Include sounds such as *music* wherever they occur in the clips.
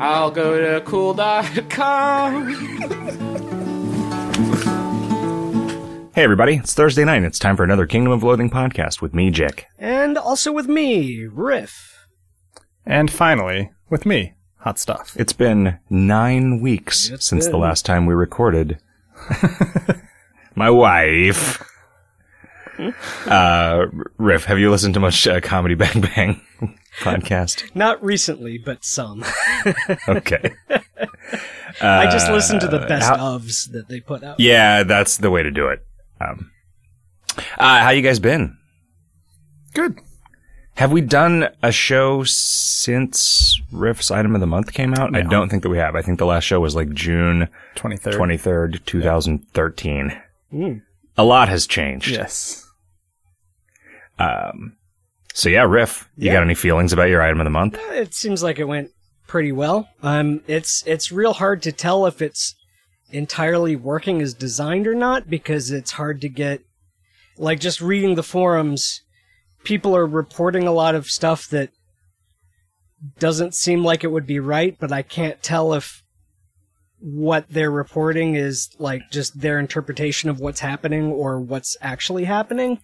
I'll go to cool.com. Hey, everybody, it's Thursday night. It's time for another Kingdom of Loathing podcast with me, Jick. And also with me, Riff. And finally, with me, Hot Stuff. It's been nine weeks It's since the last time we recorded. *laughs* My wife. *laughs* Uh, Riff, have you listened to much uh, Comedy Bang Bang *laughs* podcast? *laughs* Not recently, but some. *laughs* Okay. I just listened to the best Uh, how- ofs that they put out. Yeah, that's the way to do it. Um, uh, how you guys been? Good. Have we done a show since Riff's Item of the Month came out? I don't think that we have. I think the last show was like June 23rd. 23rd, 2013. Mm. A lot has changed. Yes. Um, so yeah, Riff, you Yeah. got any feelings about your Item of the Month? It seems like it went pretty well. Um, it's it's real hard to tell if it's entirely working as designed or not because it's hard to get. Like just reading the forums, people are reporting a lot of stuff that doesn't seem like it would be right, but I can't tell if what they're reporting is like just their interpretation of what's happening or what's actually happening.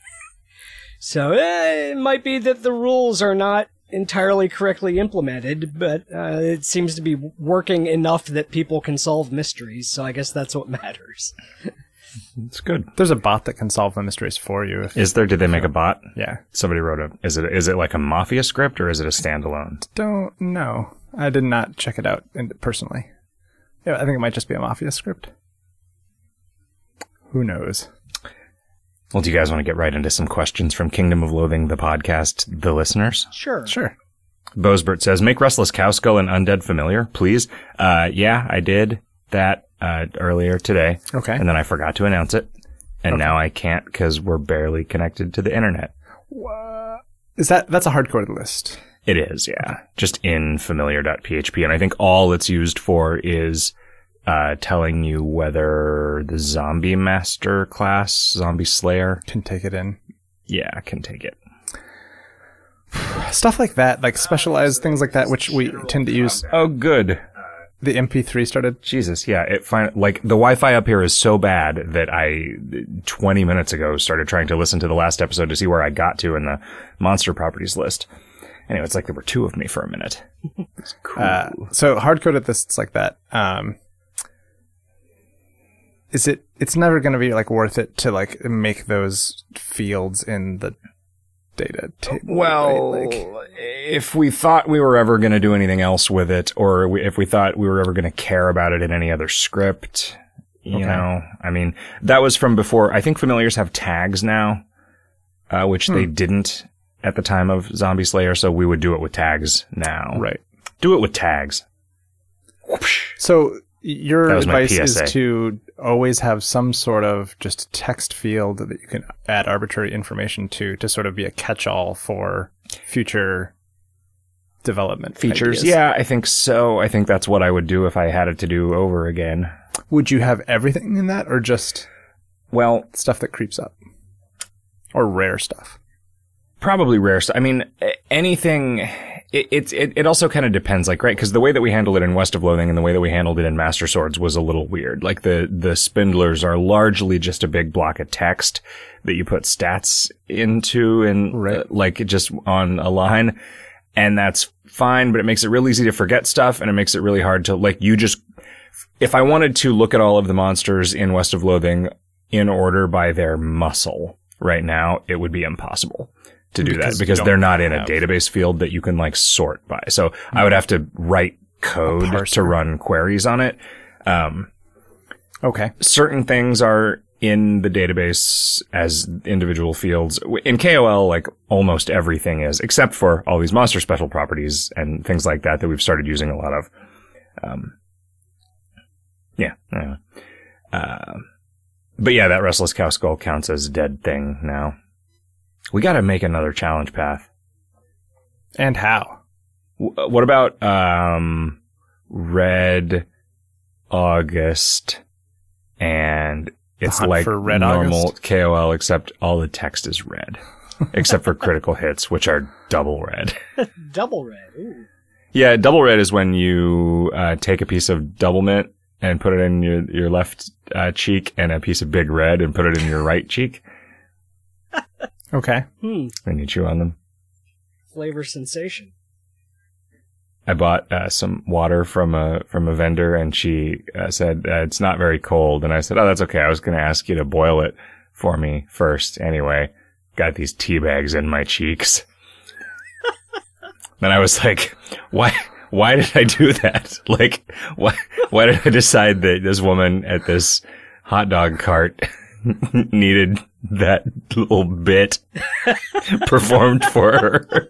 So eh, it might be that the rules are not entirely correctly implemented, but uh, it seems to be working enough that people can solve mysteries. So I guess that's what *laughs* matters. It's good. There's a bot that can solve the mysteries for you. If, Is there? Did they make a bot? yeah. Somebody wrote a. Is it? Is it like a mafia script or is it a standalone? Don't know. I did not check it out personally. Yeah, I think it might just be a mafia script. Who knows? Well, do you guys want to get right into some questions from Kingdom of Loathing, the podcast, the listeners? Sure. Sure. Bosbert says, "Make Restless Cow Skull an undead familiar, please." Uh, yeah, I did that uh, earlier today, Okay. and then I forgot to announce it, and now I can't because we're barely connected to the internet. Is that that's a hardcore list? It is, yeah, just in familiar.php, and I think all it's used for is uh, telling you whether the Zombie Master class, Zombie Slayer, Can take it in. yeah, can take it. *sighs* Stuff like that, like specialized things like that, which we tend to use. Oh, good. The MP3 started. Jesus, yeah. It fin- like the Wi-Fi up here is so bad that I 20 minutes ago started trying to listen to the last episode to see where I got to in the monster properties list. Anyway, it's like there were two of me for a minute. Cool. *laughs* Uh, so hard coded lists like that. Um, is it? It's never going to be like worth it to like make those fields in the data table. well, right? Like, if we thought we were ever going to do anything else with it, or we, if we thought we were ever going to care about it in any other script, you Okay. know, I mean, that was from before. I think familiars have tags now, uh, which they didn't at the time of Zombie Slayer, so we would do it with tags now. right. Do it with tags. So your That was my advice is to always have some sort of just text field that you can add arbitrary information to to sort of be a catch-all for future development Features. ideas. Yeah, I think so. I think that's what I would do if I had it to do over again. Would you have everything in that, or just Well, stuff that creeps up, or rare stuff? probably rare. st- I mean, anything. It, it's it, it also kind of depends, like right, because the way that we handled it in West of Loathing and the way that we handled it in Master Swords was a little weird. Like the the spindlers are largely just a big block of text that you put stats into, and Right. uh, like just on a line, and that's fine. But it makes it real easy to forget stuff, and it makes it really hard to like you just. If I wanted to look at all of the monsters in West of Loathing in order by their muscle right now, it would be impossible to do Because that because they're not in a database field that you can like sort by. So I would have to write code to run queries on it. Um, Okay. certain things are in the database as individual fields. In KOL, like almost everything is, except for all these monster special properties and things like that that we've started using a lot of. Um, yeah. yeah. Uh, but yeah, that restless cow skull counts as a dead thing now. We got to make another challenge path. And how? W- what about um, Red August and it's like for Red normal August? KOL except all the text is red. *laughs* except for critical hits which are double red. *laughs* Double red. Ooh. Yeah, double red is when you uh, take a piece of double mint and put it in your your left uh, cheek, and a piece of big red and put it in your right cheek, Okay. Hmm. and you chew on them. Flavor sensation. I bought uh, some water from a from a vendor, and she uh, said uh, it's not very cold, and I said, "Oh, that's okay. I was going to ask you to boil it for me first, anyway." Got these tea bags in my cheeks. *laughs* then I was like, "Why? Why did I do that? *laughs* Like, why? Why did I decide that this woman at this hot dog cart *laughs* needed that little bit *laughs* performed for her?"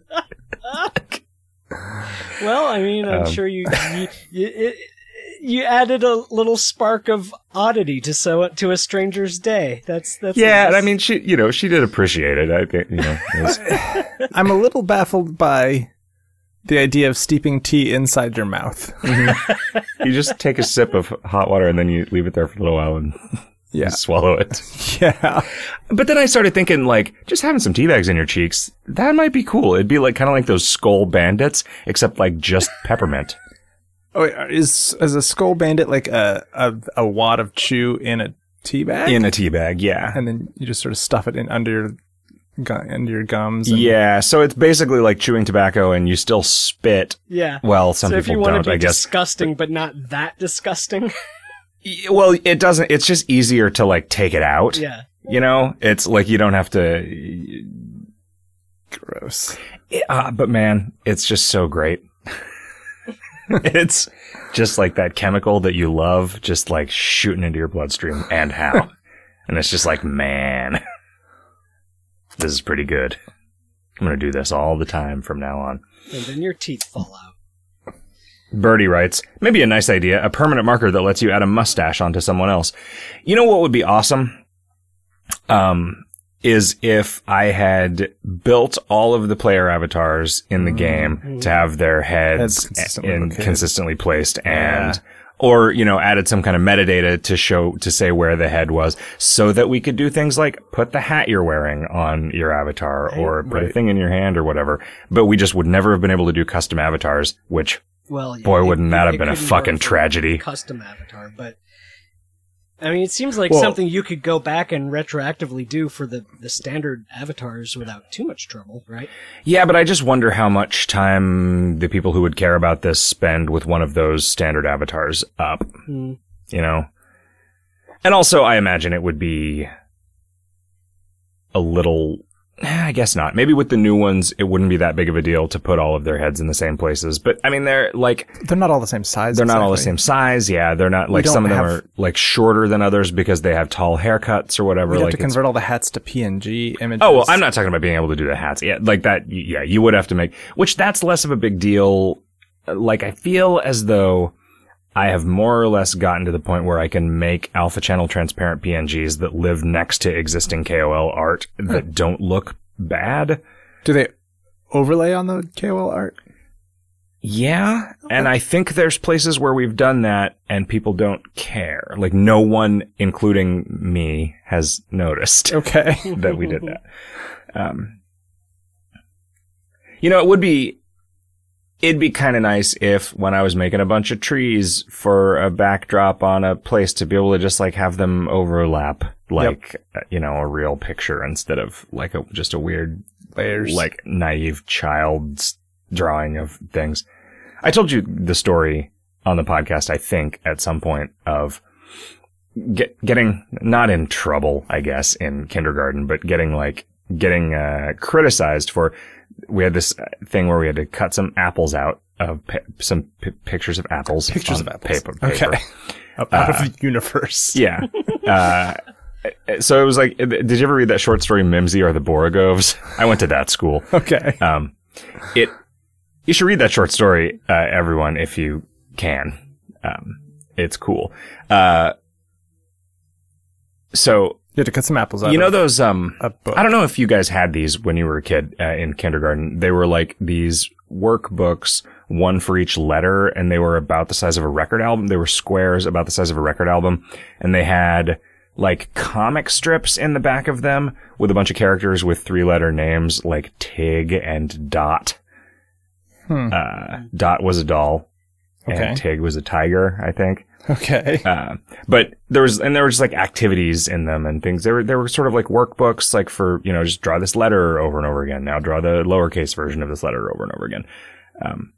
Well, I mean, I'm Um. sure you you, you it, you added a little spark of oddity to so to a stranger's day. That's that's Yeah, and. I mean, she, you know, she did appreciate it. I think, you know, was- *laughs* I'm a little baffled by the idea of steeping tea inside your mouth. you just take a sip of hot water and then you leave it there for a little while and Yeah. swallow it. *laughs* Yeah. But then I started thinking, like, just having some tea bags in your cheeks, that might be cool. It'd be like kind of like those Skoal Bandits, except like just *laughs* peppermint. Oh, uh, is is a Skoal Bandit like a a, a wad of chew in a tea bag? In a tea bag, yeah. and then you just sort of stuff it in under your gu- under your gums. And, Yeah, so it's basically like chewing tobacco and you still spit. yeah. Well, some so if you people want don't, to be I guess. disgusting, but not that disgusting, Y- *laughs* Well, it doesn't, it's just easier to like take it out. yeah. You know, it's like you don't have to Gross. Uh, but man, it's just so great. *laughs* it's just like that chemical that you love, just like shooting into your bloodstream and how. *laughs* and it's just like, man, this is pretty good. I'm going to do this all the time from now on. And then your teeth fall out. Birdie writes, maybe a nice idea, a permanent marker that lets you add a mustache onto someone else. You know what would be awesome? Um, is if I had built all of the player avatars in the game to have their heads, Heads consistently in, consistently placed Yeah. and or you know added some kind of metadata to show to say where the head was so that we could do things like put the hat you're wearing on your avatar or put a thing in your hand or whatever but we just would never have been able to do custom avatars which Well, yeah, Boy, it- wouldn't that it- have it been a fucking work for tragedy. Custom avatar, but I mean, it seems like Well- something you could go back and retroactively do for the the standard avatars without too much trouble, right? Yeah, but I just wonder how much time the people who would care about this spend with one of those standard avatars up, Hmm. you know? And also, I imagine it would be a little. Eh, I guess not. Maybe with the new ones, it wouldn't be that big of a deal to put all of their heads in the same places. But I mean, they're like They're not all the same size. they're not all the same size. Yeah, they're not like some of them have- are like shorter than others because they have tall haircuts or whatever. Have like to it's- convert all the hats to PNG images. Oh well, I'm not talking about being able to do the hats. Yeah, like that. Yeah, you would have to make. Which that's less of a big deal. Like I feel as though I have more or less gotten to the point where I can make alpha channel transparent PNGs that live next to existing KOL art that don't look bad. Do they overlay on the KOL art? Yeah, and I think there's places where we've done that and people don't care. Like no one, including me, has noticed. *laughs* Okay. that we did that. Um, you know, it would be, it'd be kind of nice if when I was making a bunch of trees for a backdrop on a place to be able to just like have them overlap, like, uh, you know, a real picture instead of like a, just a weird, Layers. like naive child's drawing of things. I told you the story on the podcast, I think, at some point of get, getting not in trouble, I guess, in kindergarten, but getting like getting uh, criticized for. We had this uh, thing where we had to cut some apples out of pa- some pictures of apples. Pictures on of apples. Paper, paper. *laughs* Okay. Out of the universe. *laughs* Yeah. Uh, so it was like, did you ever read that short story Mimsy Were the Borogoves? *laughs* I went to that school. Okay. Um, it, you should read that short story, uh, everyone, if you can. Um, it's cool. Uh, so You had to cut some apples out. you know those um. I don't know if you guys had these when you were a kid uh, in kindergarten. They were like these workbooks, one for each letter, and they were about the size of a record album. They were squares about the size of a record album, and they had like comic strips in the back of them with a bunch of characters with three letter names like Tig and Dot. Hmm. Uh, Dot was a doll. Okay. And Tig was a tiger, I think. Okay. Uh, but there was, and there were just like activities in them and things. They were, they were sort of like workbooks, like for, you know, just draw this letter over and over again. Now draw the lowercase version of this letter over and over again. Um,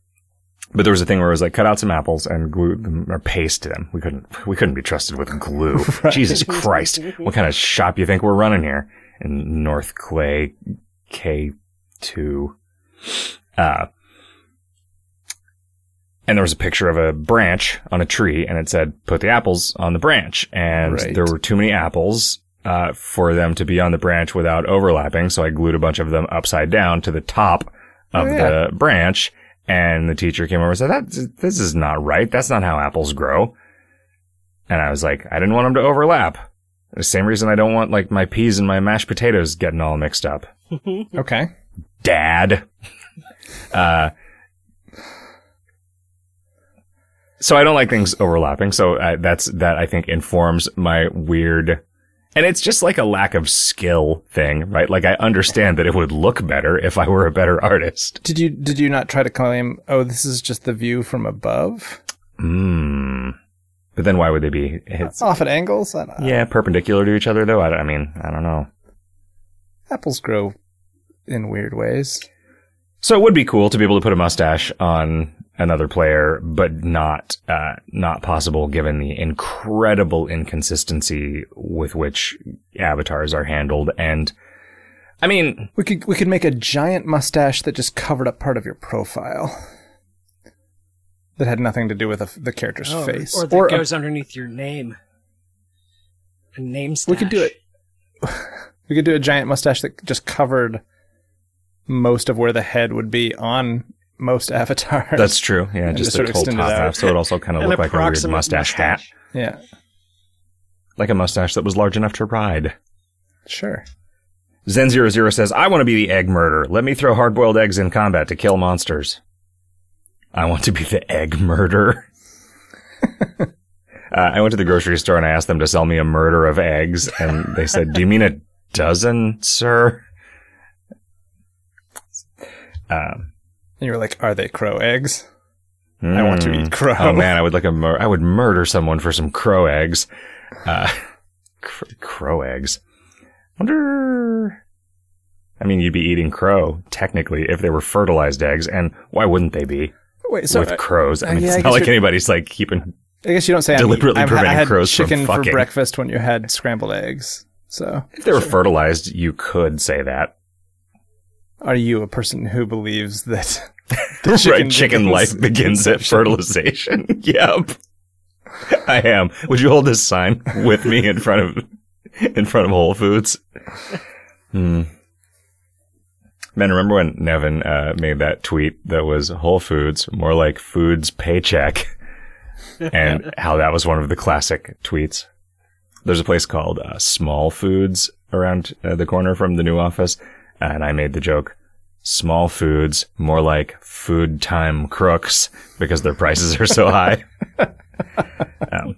but there was a thing where it was like cut out some apples and glue them or paste them. We couldn't, we couldn't be trusted with glue. *laughs* Jesus Christ. What kind of shop you think we're running here in North Clay K2? Uh, and there was a picture of a branch on a tree and it said, put the apples on the branch. And Right. there were too many apples, uh, for them to be on the branch without overlapping. So I glued a bunch of them upside down to the top of Oh, yeah. the branch. And the teacher came over and said, that, this is not right. That's not how apples grow. And I was like, I didn't want them to overlap. The same reason I don't want like my peas and my mashed potatoes getting all mixed up *laughs* Okay. dad. *laughs* uh, so I don't like things overlapping. So uh, that's that I think informs my weird, and it's just like a lack of skill thing, right? Like I understand that it would look better if I were a better artist. Did you did you not try to claim? Oh, this is just the view from above, Hmm. But then why would they be? It's, off at angles. I yeah, perpendicular to each other though. I, I mean, I don't know. apples grow in weird ways. So it would be cool to be able to put a mustache on another player, but not uh, not possible given the incredible inconsistency with which avatars are handled. And I mean, We could we could make a giant mustache that just covered up part of your profile. That had nothing to do with the, the character's Oh, face. Or that a- goes underneath your name. A name stash. we could do it. *laughs* We could do a giant mustache that just covered most of where the head would be on most *laughs* avatars. that's true. Yeah, just, just the sort of whole extend top half, so it also kind of looked like a weird approximate mustache, hat, yeah, like a mustache that was large enough to ride. sure. Zen00 says, I want to be the egg murderer. Let me throw hard boiled eggs in combat to kill monsters. I want to be the egg murderer. *laughs* uh, I went to the grocery store and I asked them to sell me a murder of eggs. And they said, Do you mean a dozen, sir? *laughs* Um, And you were like, "Are they crow eggs?" I want to mm. eat crow. Oh man, I would like a mur- I would murder someone for some crow eggs. Uh, *laughs* cr- crow eggs. Wonder. I mean, you'd be eating crow technically if they were fertilized eggs, and why wouldn't they be Wait, so with crows? I mean, yeah, it's not like anybody's like keeping. I guess you don't say Deliberately I'm, I preventing had crows from chicken for breakfast when you had scrambled eggs. So, If they were fertilized, you could say that. Are you a person who believes that *laughs* right, chicken life begins at fertilization. *laughs* yep, I am. Would you hold this sign with me in front of in front of Whole Foods? Hmm. Man, remember when Nevin uh, made that tweet that was Whole Foods, more like Foods paycheck, *laughs* and how that was one of the classic tweets. There's a place called uh, Small Foods around uh, the corner from the new office, and I made the joke small foods, more like food time crooks because their prices are so high. *laughs* um,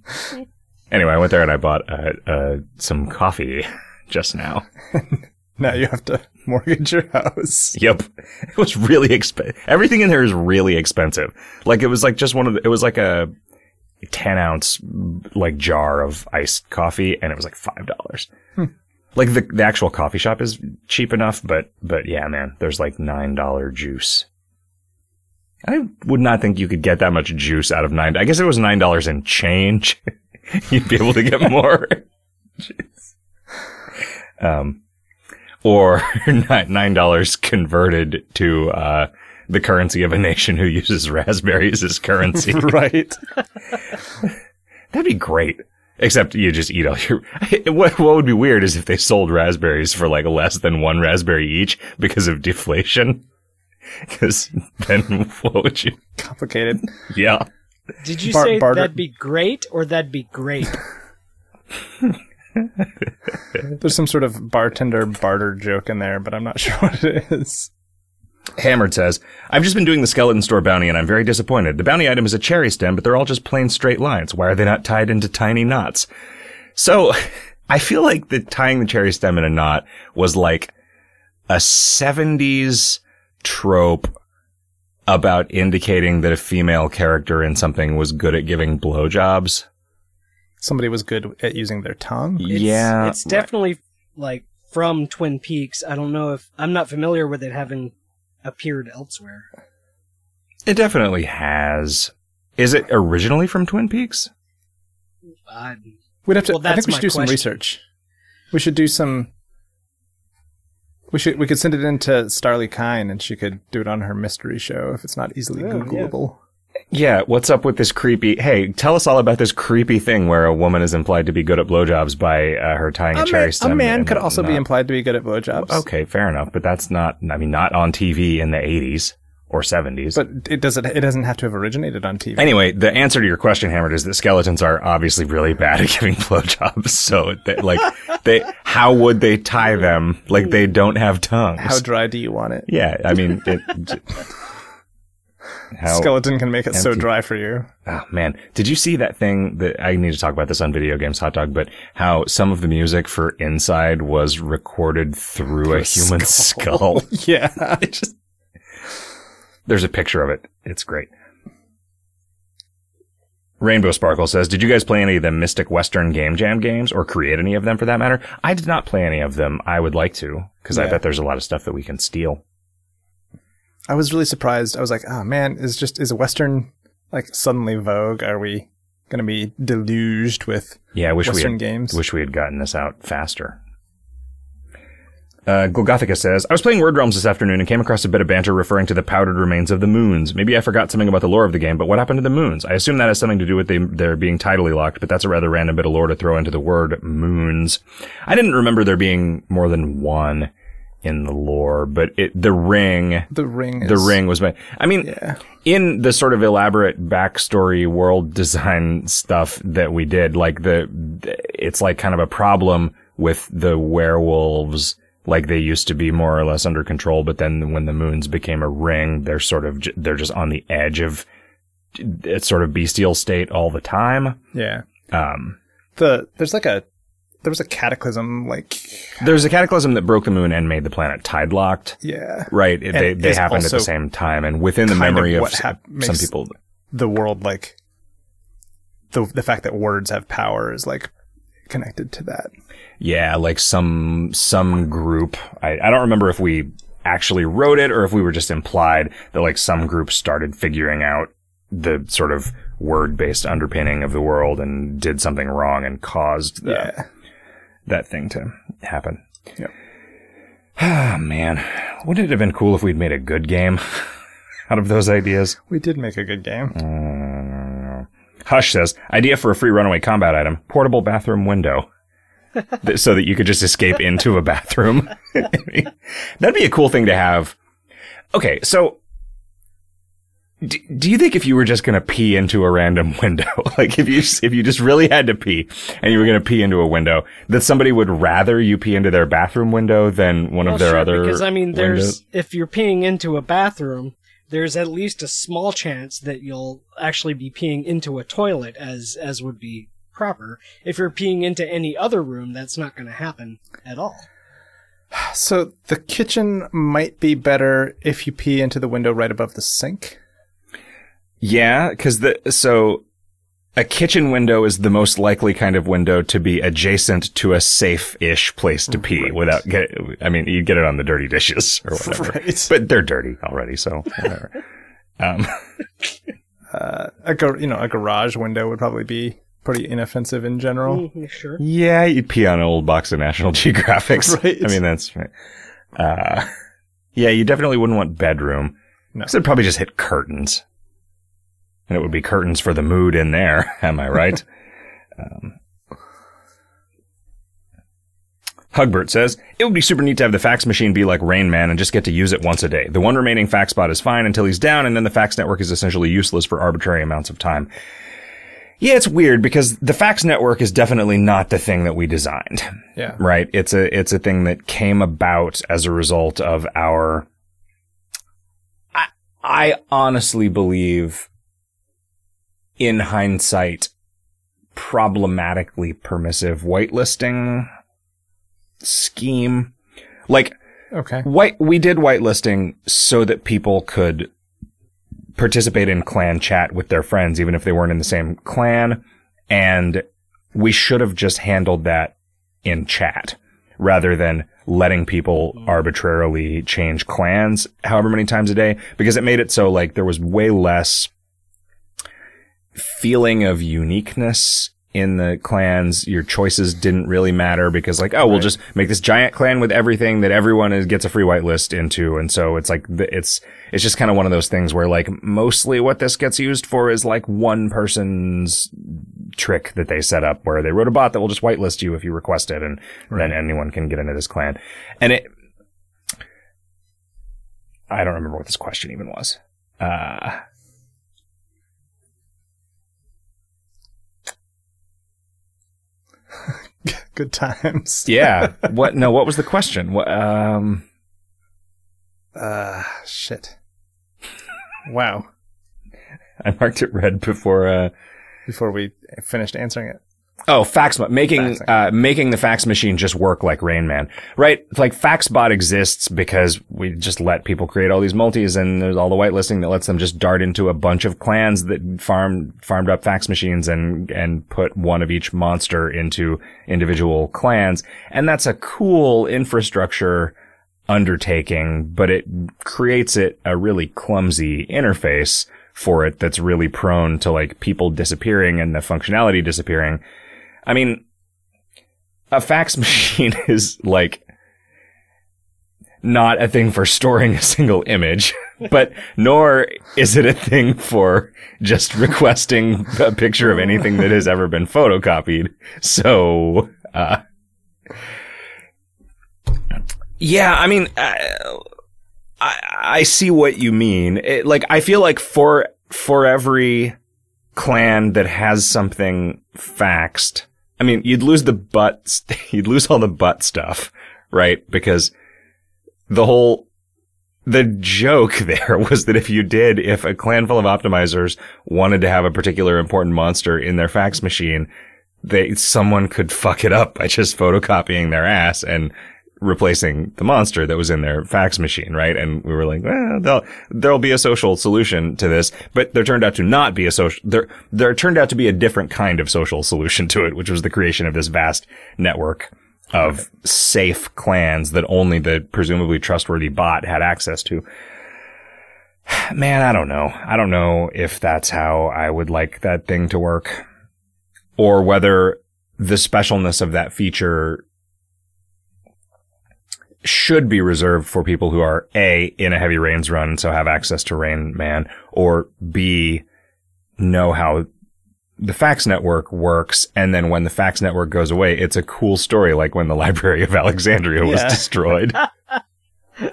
anyway, I went there and I bought uh, uh, some coffee *laughs* just now. *laughs* Now you have to mortgage your house. Yep, it was really expensive. Everything in there is really expensive. Like it was like just one of the, it was like a ten ounce like jar of iced coffee, and it was like five dollars. Like the the actual coffee shop is cheap enough, but but yeah, man, there's like nine dollar juice. I would not think you could get that much juice out of nine. I guess it was nine dollars in change. *laughs* You'd be able to get more. *laughs* Um, or *laughs* nine dollars converted to uh, the currency of a nation who uses raspberries as currency. right. That'd be great. Except you just eat all your. *laughs* What what would be weird is if they sold raspberries for like less than one raspberry each because of deflation. *laughs* Because then *laughs* what would you? Complicated. Yeah. Did you Bar- say barter- that'd be great or that'd be great? There's some sort of bartender barter joke in there, but I'm not sure what it is. Hammered says, I've just been doing the skeleton store bounty and I'm very disappointed. The bounty item is a cherry stem, but they're all just plain straight lines. Why are they not tied into tiny knots? So, *laughs* I feel like the tying the cherry stem in a knot was like a 70s trope about indicating that a female character in something was good at giving blowjobs. Somebody was good at using their tongue. It's, yeah, it's definitely like from Twin Peaks. I don't know if I'm not familiar with it having appeared elsewhere. it definitely has. Is it originally from Twin Peaks? I, We'd have to. Well, I think we should do some research. We should do some. We should. We could send it into Starlee Kine, and she could do it on her mystery show if it's not easily Oh, yeah. Googleable. Yeah, what's up with this creepy? Hey, tell us all about this creepy thing where a woman is implied to be good at blowjobs by uh, her tying a, A cherry man, stem. a man could also be implied to be good at blowjobs. Okay, fair enough, but that's not. I mean, not on TV in the '80s or '70s. but it doesn't. It doesn't have to have originated on TV. Anyway, the answer to your question, Hammered, is that skeletons are obviously really bad at giving *laughs* blowjobs. So, they, like, they, how would they tie them? Like, they don't have tongues. How dry do you want it? yeah, I mean, it. *laughs* How, *laughs* Skeleton can make it so dry for you. oh man, did you see that thing that I need to talk about this on video games hot dog? But how some of the music for Inside was recorded through a human skull. *laughs* yeah. *laughs* It just there's a picture of it. It's great. Rainbow Sparkle says, "Did you guys play any of the Mystic Western Game Jam games, or create any of them for that matter?" I did not play any of them. I would like to because I bet there's a lot of stuff that we can steal. I was really surprised. I was like, oh man, is just is a Western like suddenly vogue? Are we going to be deluged with Yeah, I wish we Western had, games? wish we had gotten this out faster. Uh, Golgothica says, I was playing Word Realms this afternoon and came across a bit of banter referring to the powdered remains of the moons. Maybe I forgot something about the lore of the game, but what happened to the moons? I assume that has something to do with their being tidally locked, but that's a rather random bit of lore to throw into the word moons. I didn't remember there being more than one in the lore, but it, the ring, the ring. Is, the ring was my, I mean, Yeah. in the sort of elaborate backstory world design stuff that we did, like the, it's like kind of a problem with the werewolves. Like they used to be more or less under control, but then when the moons became a ring, they're sort of, they're just on the edge of it's sort of bestial state all the time. Yeah. Um, The there's like a there was a cataclysm like there's a cataclysm that broke the moon and made the planet tide locked. yeah Right. It- they, they happened at the same time. And within the of memory of, s- hap- some people, the world like the the fact that words have power is like connected to that. Yeah, like some some group. I, I don't remember if we actually wrote it or if we were just implied that like some group started figuring out the sort of word based underpinning of the world and did something wrong and caused the, Yeah. That thing to happen. Yep. Ah man, wouldn't it have been cool if we'd made a good game *laughs* out of those ideas? We did make a good game. Uh, Hush says, idea for a free runaway combat item, portable bathroom window. *laughs* So that you could just escape into a bathroom. *laughs* That'd be a cool thing to have. Okay, so do, do you think if you were just going to pee into a random *laughs* window, like if you just, if you just really had to pee and you were going to pee into a window, that somebody would rather you pee into their bathroom window than one well, of their sure, other because I mean, there's windows? if you're peeing into a bathroom, there's at least a small chance that you'll actually be peeing into a toilet, as as would be proper. If you're peeing into any other room, that's not going to happen at all. So the kitchen might be better if you pee into the window right above the sink. Yeah, because the so a kitchen window is the most likely kind of window to be adjacent to a safe-ish place to pee Right. without get. I mean, you'd get it on the dirty dishes or whatever, Right. but they're dirty already, so whatever. *laughs* um, Uh, a gar- you know a garage window would probably be pretty inoffensive in general. Mm, sure. yeah, you'd pee on an old box of National *laughs* Geographics. *laughs* Right. I mean, that's right. Uh, yeah, you definitely wouldn't want bedroom. No. Because it'd probably just hit curtains. And it would be curtains for the mood in there. *laughs* Am I right? um, Hugbert says, it would be super neat to have the fax machine be like Rain Man and just get to use it once a day. The one remaining fax spot is fine until he's down and then the fax network is essentially useless for arbitrary amounts of time. Yeah, it's weird because the fax network is definitely not the thing that we designed Yeah. right? It's a it's a thing that came about as a result of our. I I honestly believe, in hindsight, problematically permissive whitelisting scheme. Like Okay. white, we did whitelisting so that people could participate in clan chat with their friends, even if they weren't in the same clan. And we should have just handled that in chat rather than letting people arbitrarily change clans however many times a day because it made it so like there was way less feeling of uniqueness in the clans. Your choices didn't really matter because like, oh, we'll just make this giant clan with everything that everyone is, gets a free whitelist into. And so it's like, it's, it's just kind of one of those things where like mostly what this gets used for is like one person's trick that they set up where they wrote a bot that will just whitelist you if you request it and then anyone can get into this clan. And it, I don't remember what this question even was. Uh, Good times. *laughs* yeah. what? No. What was the question? What? Um. Uh, shit. wow. I marked it red before. Uh. Before we finished answering it. Oh, fax making uh, making the fax machine just work like Rain Man, right? Like FaxBot exists because we just let people create all these multis, and there's all the whitelisting that lets them just dart into a bunch of clans that farm farmed up fax machines and and put one of each monster into individual clans, and that's a cool infrastructure undertaking, but it creates it a really clumsy interface for it that's really prone to like people disappearing and the functionality disappearing. I mean, a fax *laughs* machine is like not a thing for storing a single image, *laughs* but nor is it a thing for just requesting a picture of anything that has ever been photocopied. So, uh, yeah, I mean, uh, I, I see what you mean. It, like, I feel like for, for every clan that has something faxed, I mean, you'd lose the butt, *laughs* you'd lose all the butt stuff, right? Because the whole, the joke *laughs* there was that if you did, if a clan full of optimizers wanted to have a particular important monster in their fax machine, they, someone could fuck it up by just photocopying their ass and replacing the monster that was in their fax machine, right? And we were like, well, there'll, there'll be a social solution to this, but there turned out to not be a social, there, there turned out to be a different kind of social solution to it, which was the creation of this vast network of safe clans that only the presumably trustworthy bot had access to. *sighs* Man, I don't know. I don't know if that's how I would like that thing to work or whether the specialness of that feature should be reserved for people who are A, in a heavy rains run, so have access to Rain Man, or B, know how the fax network works. And then when the fax network goes away, it's a cool story, like when the *laughs* Library of Alexandria was Yeah. destroyed. *laughs* *laughs*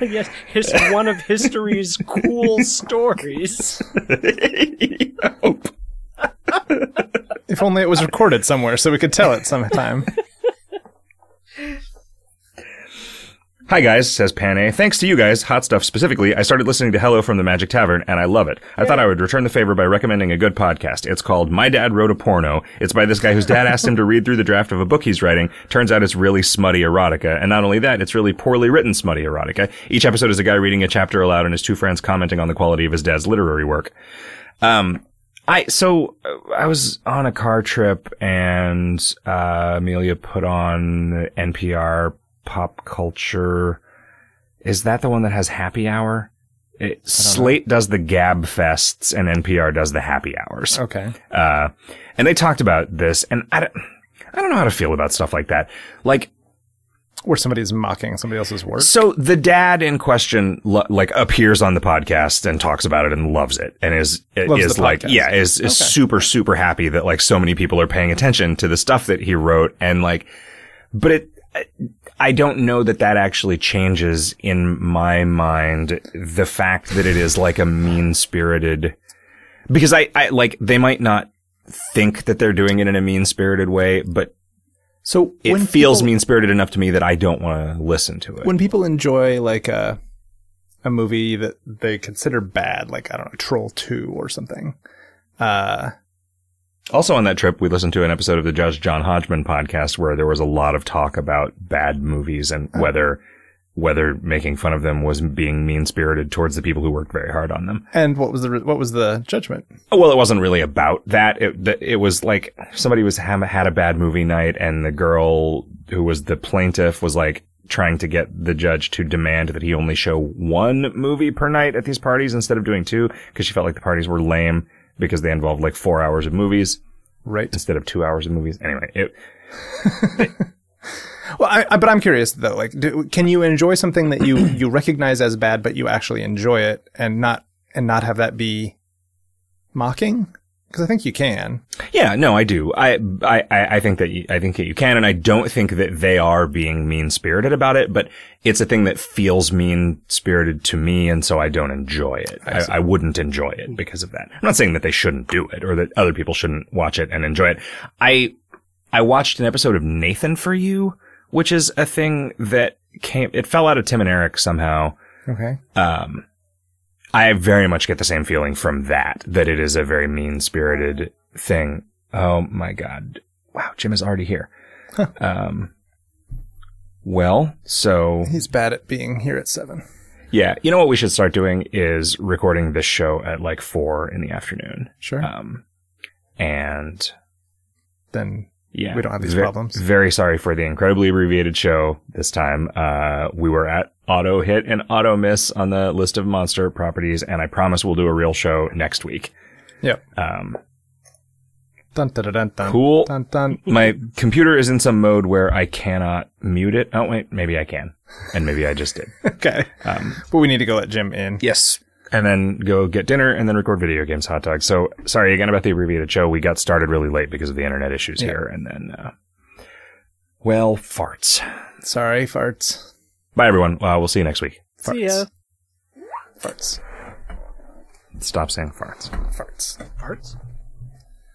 yes, his, one of history's cool stories. If only it was recorded somewhere so we could tell it sometime. Hi guys, says Pane. Thanks to you guys, Hot Stuff specifically, I started listening to Hello from the Magic Tavern, and I love it. I thought I would return the favor by recommending a good podcast. It's called My Dad Wrote a Porno. It's by this guy whose dad asked him to read through the draft of a book he's writing. Turns out it's really smutty erotica, and not only that, it's really poorly written smutty erotica. Each episode is a guy reading a chapter aloud and his two friends commenting on the quality of his dad's literary work. Um, I so uh, I was on a car trip and uh, Amelia put on NPR pop culture. Is that the one that has happy hour? It, Slate does the Gab Fests and NPR does the happy hours. Okay. Uh, and they talked about this, and I don't, I don't know how to feel about stuff like that. Like, Where somebody's mocking somebody else's work. so the dad in question, lo- like, appears on the podcast and talks about it and loves it, and is Loves is like, yeah, is is Okay. super super happy that like so many people are paying attention to the stuff that he wrote, and like, but it. I don't know that that actually changes in my mind the fact that it is like a mean spirited, because I, I like they might not think that they're doing it in a mean spirited way, but So it when feels mean spirited enough to me that I don't want to listen to it. when people enjoy like a a movie that they consider bad, like I don't know, Troll Two or something. Uh, Also on that trip, we listened to an episode of the Judge John Hodgman podcast where there was a lot of talk about bad movies and uh-huh. whether whether making fun of them was being mean spirited towards the people who worked very hard on them. And what was the what was the judgment? Well, it wasn't really about that. It, it was like somebody was ha- had a bad movie night, and the girl who was the plaintiff was like trying to get the judge to demand that he only show one movie per night at these parties instead of doing two, because she felt like the parties were lame because they involved like four hours of movies Right. instead of two hours of movies. Anyway, it, *laughs* Well, I, I, but I'm curious though. Like, do, can you enjoy something that you you recognize as bad, but you actually enjoy it, and not and not have that be mocking? Because I think you can. Yeah, no, I do. I, I, I I think that you, I think that you can, and I don't think that they are being mean spirited about it. But it's a thing that feels mean spirited to me, and so I don't enjoy it. I, I, wouldn't enjoy it because of that. I'm not saying that they shouldn't do it or that other people shouldn't watch it and enjoy it. I I watched an episode of Nathan for You, which is a thing that came. It fell out of Tim and Eric somehow. Okay. Um, I very much get the same feeling from that, that it is a very mean spirited thing. Oh my God. Wow. Jim is already here. Um, well, so He's bad at being here at seven. yeah, you know what we should start doing is recording this show at like four in the afternoon. Sure. Um, and then yeah, We don't have these Ve- problems. Very sorry for the incredibly abbreviated show this time. Uh, we were at auto hit and auto miss on the list of monster properties, and I promise we'll do a real show next week. yep. Um, dun, dun, dun, dun. Cool. Dun, dun. my computer is in some mode where I cannot mute it. Oh wait, maybe I can, and maybe I just did. *laughs* Okay. Um, But we need to go let Jim in. Yes. And then go get dinner and then record video games, hot dogs. So sorry again about the abbreviated show. We got started really late because of the internet issues Yeah. here. And then, uh, well, farts. Sorry, farts. Bye everyone. Uh, we'll see you next week. See ya. Farts. Stop saying farts. Farts. Parts.